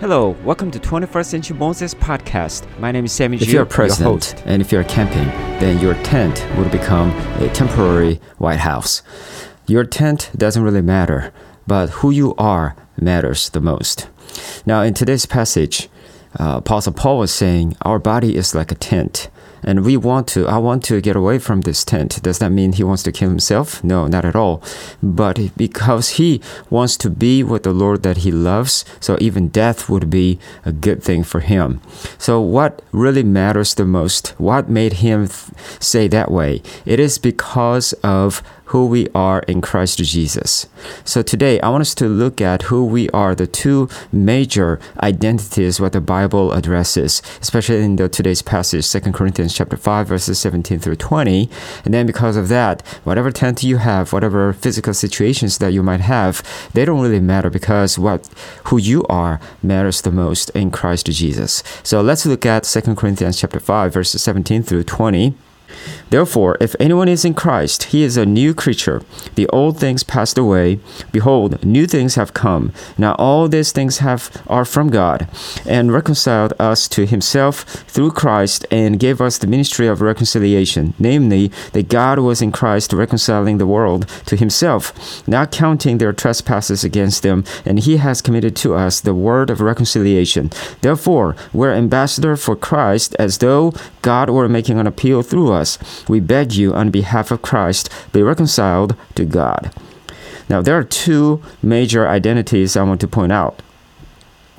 Hello, welcome to 21st Century Moses podcast. My name is Sammy If Ju, you're your president host. and if you're camping, then your tent will become a temporary White House. Your tent doesn't really matter, but who you are matters the most. Now, in today's passage, uh, Apostle Paul was saying, Our body is like a tent. And we want to, I want to get away from this tent. Does that mean he wants to kill himself? No, not at all. But because he wants to be with the Lord that he loves, so even death would be a good thing for him. So, what really matters the most? What made him th- say that way? It is because of who we are in Christ Jesus. So today I want us to look at who we are, the two major identities what the Bible addresses, especially in the today's passage, 2 Corinthians chapter 5 verses 17 through 20. And then because of that, whatever tent you have, whatever physical situations that you might have, they don't really matter because what who you are matters the most in Christ Jesus. So let's look at 2 Corinthians chapter 5 verses 17 through 20. Therefore, if anyone is in Christ, he is a new creature. The old things passed away; behold, new things have come. Now all these things have are from God, and reconciled us to himself through Christ, and gave us the ministry of reconciliation, namely, that God was in Christ reconciling the world to himself, not counting their trespasses against them, and he has committed to us the word of reconciliation. Therefore, we're ambassador for Christ, as though God were making an appeal through us. We beg you, on behalf of Christ, be reconciled to God. Now, there are two major identities I want to point out.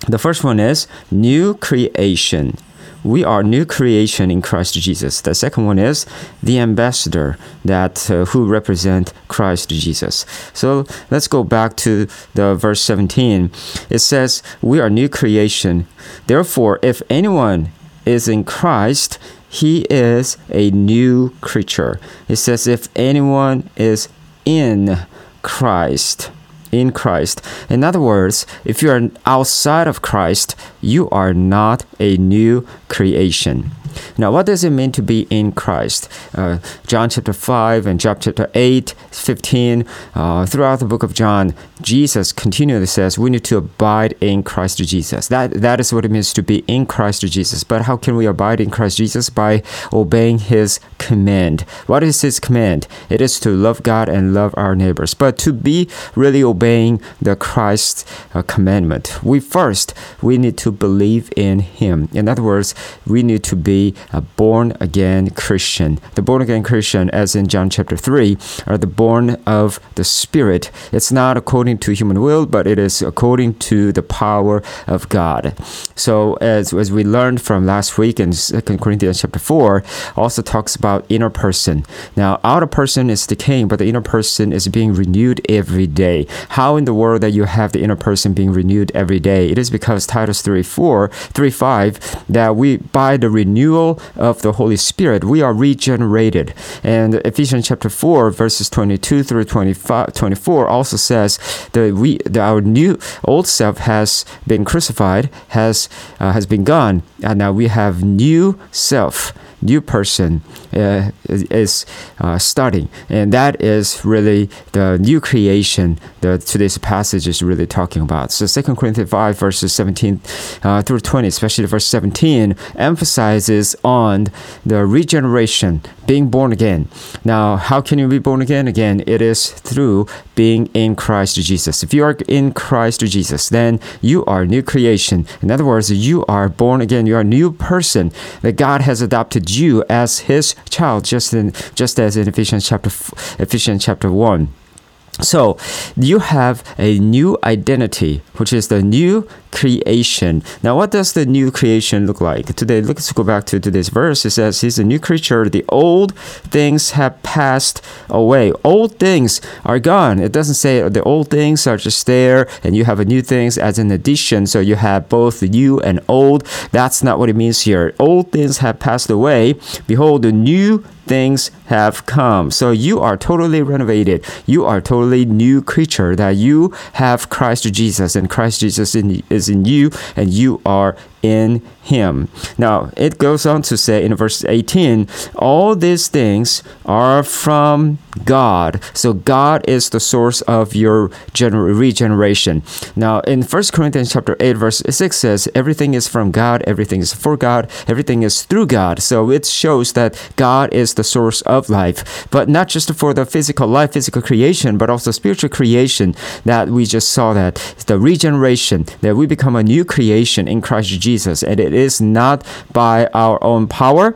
The first one is new creation. We are new creation in Christ Jesus. The second one is the ambassador that uh, who represent Christ Jesus. So let's go back to the verse 17. It says, "We are new creation. Therefore, if anyone is in Christ, he is a new creature." It says, "If anyone is in Christ." in Christ. In other words, if you are outside of Christ, you are not a new creation. Now, what does it mean to be in Christ? Uh, John chapter 5 and John chapter 8, 15, uh, throughout the book of John, Jesus continually says we need to abide in Christ Jesus. That, that is what it means to be in Christ Jesus. But how can we abide in Christ Jesus? By obeying his command. What is his command? It is to love God and love our neighbors. But to be really obeying the Christ uh, commandment, we first, we need to believe in him. In other words, we need to be a born again Christian. The born again Christian, as in John chapter 3, are the born of the Spirit. It's not according to human will, but it is according to the power of God. So, as, as we learned from last week in 2 Corinthians chapter 4, also talks about inner person. Now, outer person is decaying, but the inner person is being renewed every day. How in the world that you have the inner person being renewed every day? It is because Titus 3 4, 3 5, that we, by the renewal of the Holy Spirit, we are regenerated. And Ephesians chapter 4, verses 22 through 25, 24 also says that we, that our new old self has been crucified, has, uh, has been gone, and now we have new self new person uh, is uh, starting and that is really the new creation that today's passage is really talking about. So 2 corinthians 5 verses 17 uh, through 20 especially verse 17 emphasizes on the regeneration being born again. Now how can you be born again? Again it is through being in christ jesus. If you are in christ jesus then you are new creation. In other words you are born again. You are a new person that god has adopted you as his child just in just as in Ephesians chapter Ephesians chapter 1 so you have a new identity, which is the new creation. Now, what does the new creation look like? Today, let's go back to today's verse. It says, He's a new creature. The old things have passed away. Old things are gone. It doesn't say the old things are just there and you have a new things as an addition. So you have both new and old. That's not what it means here. Old things have passed away. Behold, the new things have come. So you are totally renovated. You are totally new creature that you have Christ Jesus and Christ Jesus in, is in you and you are in him. Now, it goes on to say in verse 18, all these things are from God. So God is the source of your gener- regeneration. Now in 1 Corinthians chapter 8 verse 6 says everything is from God, everything is for God, everything is through God. So it shows that God is the source of life. But not just for the physical life, physical creation, but also spiritual creation that we just saw that the regeneration that we become a new creation in Christ Jesus and it is not by our own power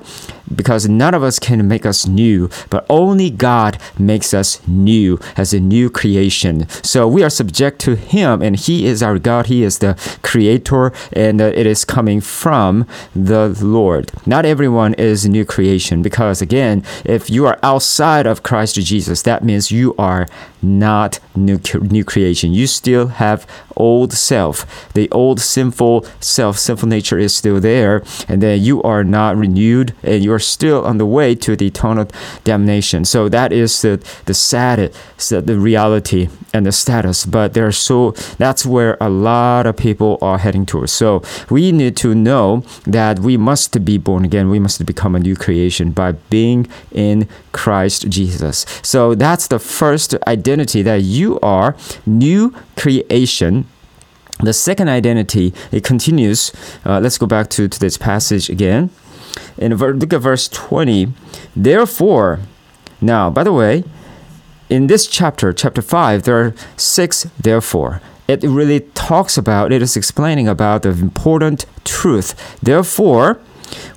because none of us can make us new, but only God makes us new as a new creation. So we are subject to Him, and He is our God. He is the Creator, and uh, it is coming from the Lord. Not everyone is a new creation because, again, if you are outside of Christ Jesus, that means you are not new new creation. You still have old self. The old sinful self, sinful nature is still there, and then you are not renewed, and you are still on the way to the eternal damnation. So that is the the sad, the reality and the status. But there are so that's where a lot of people are heading towards. So we need to know that we must be born again. We must become a new creation by being in Christ Jesus. So that's the first identity that you are new creation the second identity it continues uh, let's go back to, to this passage again in look at verse 20. Therefore, now, by the way, in this chapter, chapter 5, there are six therefore. It really talks about, it is explaining about the important truth. Therefore,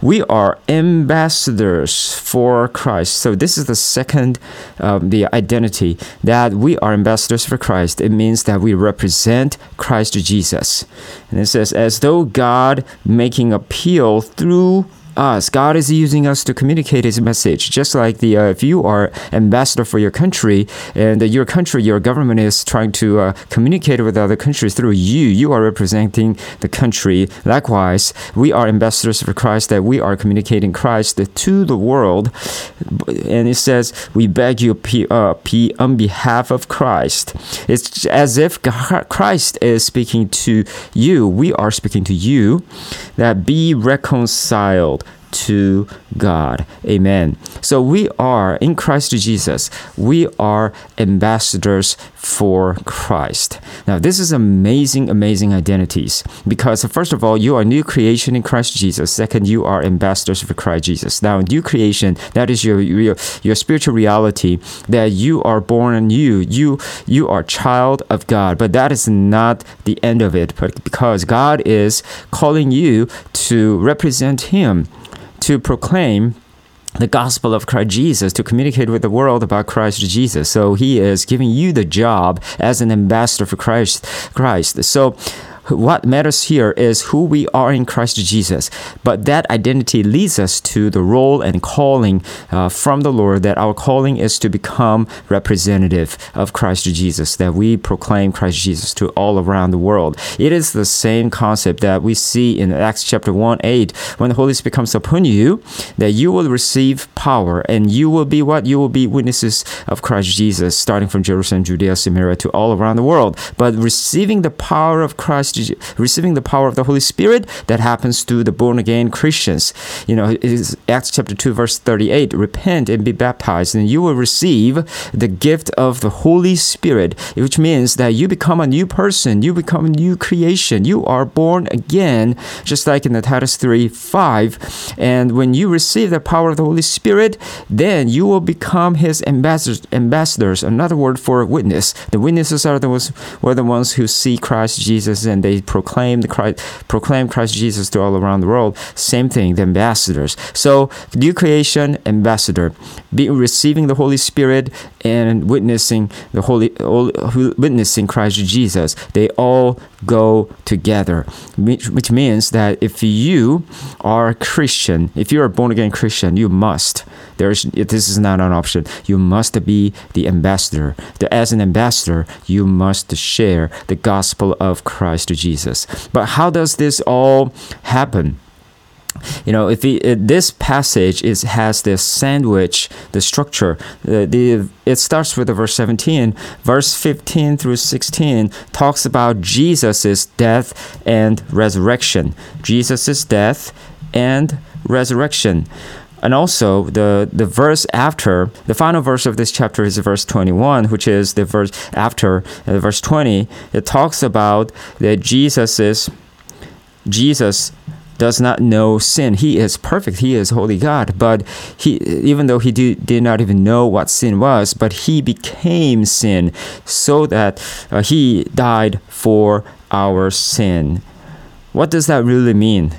we are ambassadors for Christ. So this is the second, um, the identity that we are ambassadors for Christ. It means that we represent Christ Jesus. And it says, as though God making appeal through us. God is using us to communicate His message. Just like the uh, if you are ambassador for your country and your country, your government is trying to uh, communicate with other countries through you. You are representing the country. Likewise, we are ambassadors for Christ. That we are communicating Christ to the world. And it says, "We beg you, P, uh, P on behalf of Christ." It's as if Christ is speaking to you. We are speaking to you. That be reconciled to God. Amen. So we are in Christ Jesus, we are ambassadors for Christ. Now, this is amazing, amazing identities because, first of all, you are new creation in Christ Jesus. Second, you are ambassadors for Christ Jesus. Now, new creation, that is your, your, your spiritual reality that you are born anew. You, you are child of God, but that is not the end of it because God is calling you to represent Him to proclaim the gospel of Christ Jesus to communicate with the world about Christ Jesus. So he is giving you the job as an ambassador for Christ. Christ. So what matters here is who we are in Christ Jesus. But that identity leads us to the role and calling uh, from the Lord that our calling is to become representative of Christ Jesus, that we proclaim Christ Jesus to all around the world. It is the same concept that we see in Acts chapter 1 8 when the Holy Spirit comes upon you, that you will receive power and you will be what? You will be witnesses of Christ Jesus, starting from Jerusalem, Judea, Samaria to all around the world. But receiving the power of Christ receiving the power of the Holy Spirit that happens to the born again Christians. You know, is Acts chapter 2, verse 38 repent and be baptized, and you will receive the gift of the Holy Spirit, which means that you become a new person, you become a new creation, you are born again, just like in the Titus 3 5. And when you receive the power of the Holy Spirit, then you will become his ambassadors, ambassadors another word for witness. The witnesses are the ones, were the ones who see Christ Jesus and they proclaim the Christ, proclaim Christ Jesus to all around the world. Same thing, the ambassadors. So new creation, ambassador, be receiving the Holy Spirit and witnessing the Holy, witnessing Christ Jesus. They all go together, which, which means that if you are a Christian, if you're a born again Christian, you must. There's this is not an option. You must be the ambassador. As an ambassador, you must share the gospel of Christ Jesus. But how does this all happen? you know if this passage is has this sandwich the structure uh, the it starts with the verse 17 verse 15 through 16 talks about jesus' death and resurrection jesus' death and resurrection and also the the verse after the final verse of this chapter is verse 21 which is the verse after uh, verse 20 it talks about that jesus is jesus does not know sin. He is perfect. He is holy god. But he even though he did, did not even know what sin was but he became sin so that uh, he died for our sin. What does that really mean?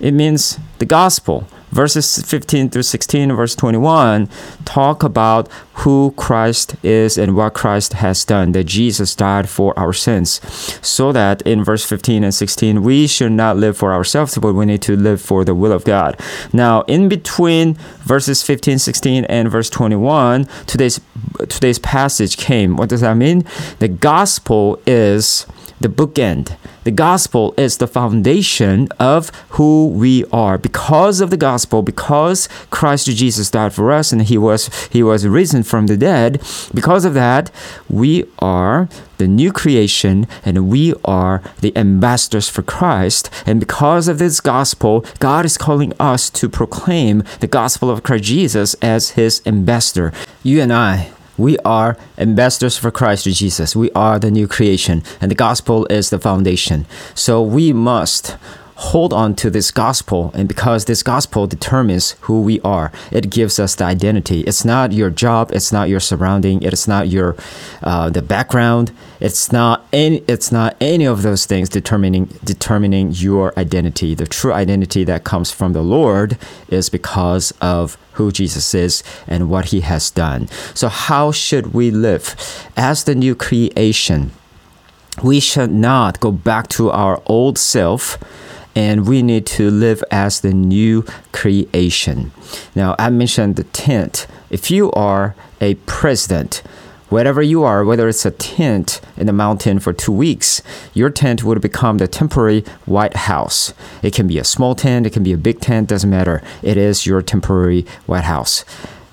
It means the gospel verses 15 through 16 verse 21 talk about who christ is and what christ has done that jesus died for our sins. So that in verse 15 and 16 we should not live for ourselves but we need to live for the will of god. Now in between verses 15 16 and verse 21 today's today's passage came. What does that mean? The gospel is the bookend. The gospel is the foundation of who we are. Because of the gospel, because Christ Jesus died for us and he was he was risen from the dead, because of that, we are the new creation and we are the ambassadors for Christ. And because of this gospel, God is calling us to proclaim the gospel of Christ Jesus as his ambassador. You and I we are ambassadors for Christ Jesus. We are the new creation, and the gospel is the foundation. So we must hold on to this gospel and because this gospel determines who we are it gives us the identity. It's not your job it's not your surrounding it's not your uh, the background. It's not any it's not any of those things determining determining your identity. The true identity that comes from the lord is because of who jesus is and what he has done. So how should we live? As the new creation we should not go back to our old self and we need to live as the new creation. Now, I mentioned the tent. If you are a president, wherever you are, whether it's a tent in the mountain for two weeks, your tent would become the temporary White House. It can be a small tent, it can be a big tent, doesn't matter. It is your temporary White House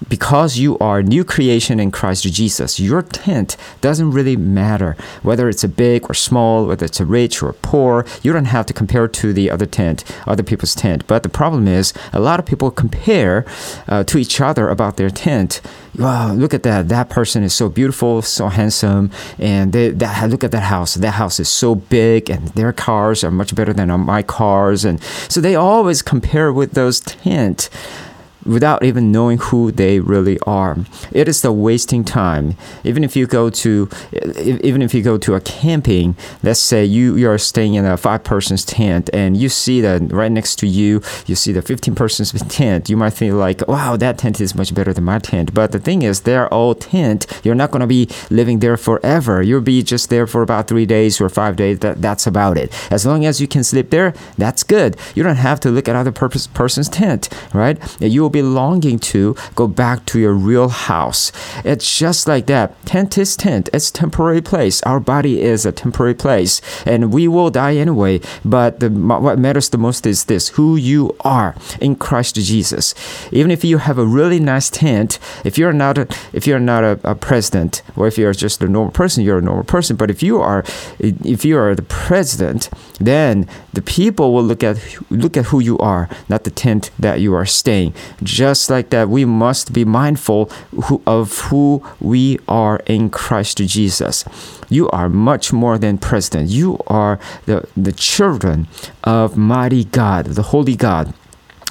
because you are new creation in Christ Jesus, your tent doesn't really matter whether it's a big or small, whether it's a rich or poor. You don't have to compare to the other tent, other people's tent. But the problem is, a lot of people compare uh, to each other about their tent. Wow, look at that! That person is so beautiful, so handsome, and they, that look at that house. That house is so big, and their cars are much better than my cars, and so they always compare with those tent without even knowing who they really are. It is the wasting time. Even if you go to, even if you go to a camping, let's say you you are staying in a five person's tent and you see that right next to you, you see the 15 person's tent. You might think like, wow, that tent is much better than my tent. But the thing is, they're all tent. You're not going to be living there forever. You'll be just there for about three days or five days. That, that's about it. As long as you can sleep there, that's good. You don't have to look at other purpose, person's tent, right? You will be longing to go back to your real house. It's just like that. Tent is tent. It's temporary place. Our body is a temporary place, and we will die anyway. But the, what matters the most is this: who you are in Christ Jesus. Even if you have a really nice tent, if you're not a, if you're not a, a president, or if you're just a normal person, you're a normal person. But if you are, if you are the president, then the people will look at look at who you are, not the tent that you are staying. Just like that, we must be mindful of who we are in Christ Jesus. You are much more than president. You are the, the children of mighty God, the holy God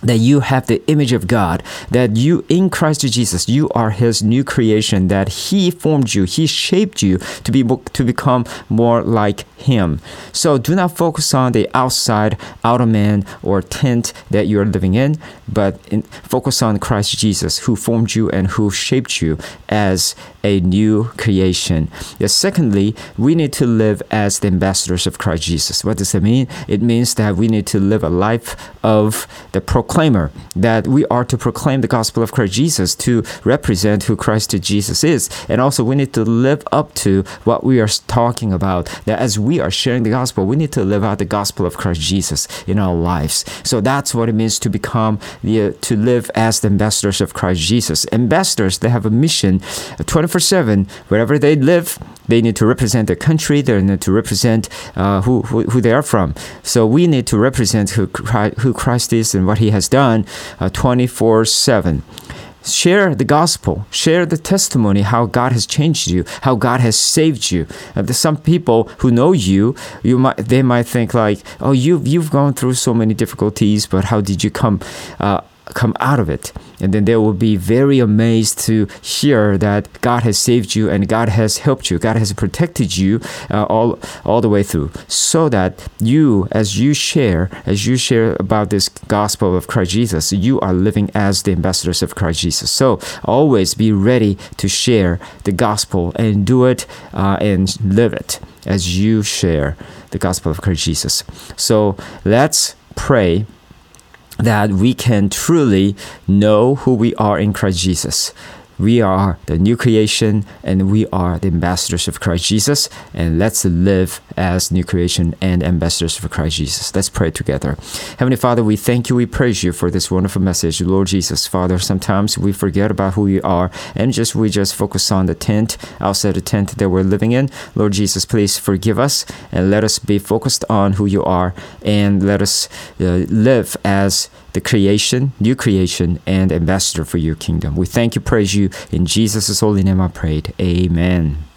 that you have the image of God, that you in Christ Jesus, you are his new creation, that he formed you, he shaped you to be to become more like him. So do not focus on the outside outer man or tent that you are living in, but in, focus on Christ Jesus who formed you and who shaped you as a new creation. Yes, secondly, we need to live as the ambassadors of Christ Jesus. What does that mean? It means that we need to live a life of the proclaimer, that we are to proclaim the gospel of Christ Jesus to represent who Christ Jesus is. And also, we need to live up to what we are talking about, that as we are sharing the gospel, we need to live out the gospel of Christ Jesus in our lives. So that's what it means to become the, to live as the ambassadors of Christ Jesus. Ambassadors, they have a mission 24 7, wherever they live, They need to represent their country. They need to represent uh, who, who, who they are from. So we need to represent who who Christ is and what He has done, uh, twenty four seven. Share the gospel. Share the testimony how god has changed you how god has saved you. Uh, some people who know you. You might they might think like oh you've you've gone through so many difficulties but how did you come uh, come out of it. And then they will be very amazed to hear that God has saved you and God has helped you. God has protected you uh, all all the way through, so that you, as you share, as you share about this gospel of Christ Jesus, you are living as the ambassadors of Christ Jesus. So always be ready to share the gospel and do it uh, and live it as you share the gospel of Christ Jesus. So let's pray that we can truly know who we are in Christ Jesus. We are the new creation and we are the ambassadors of Christ Jesus. And let's live as new creation and ambassadors of Christ Jesus. Let's pray together. Heavenly Father, we thank you, we praise you for this wonderful message, Lord Jesus. Father, sometimes we forget about who you are and just we just focus on the tent outside the tent that we're living in. Lord Jesus, please forgive us and let us be focused on who you are and let us uh, live as the creation, new creation, and ambassador for your kingdom. We thank you, praise you. In Jesus' holy name I prayed. Amen.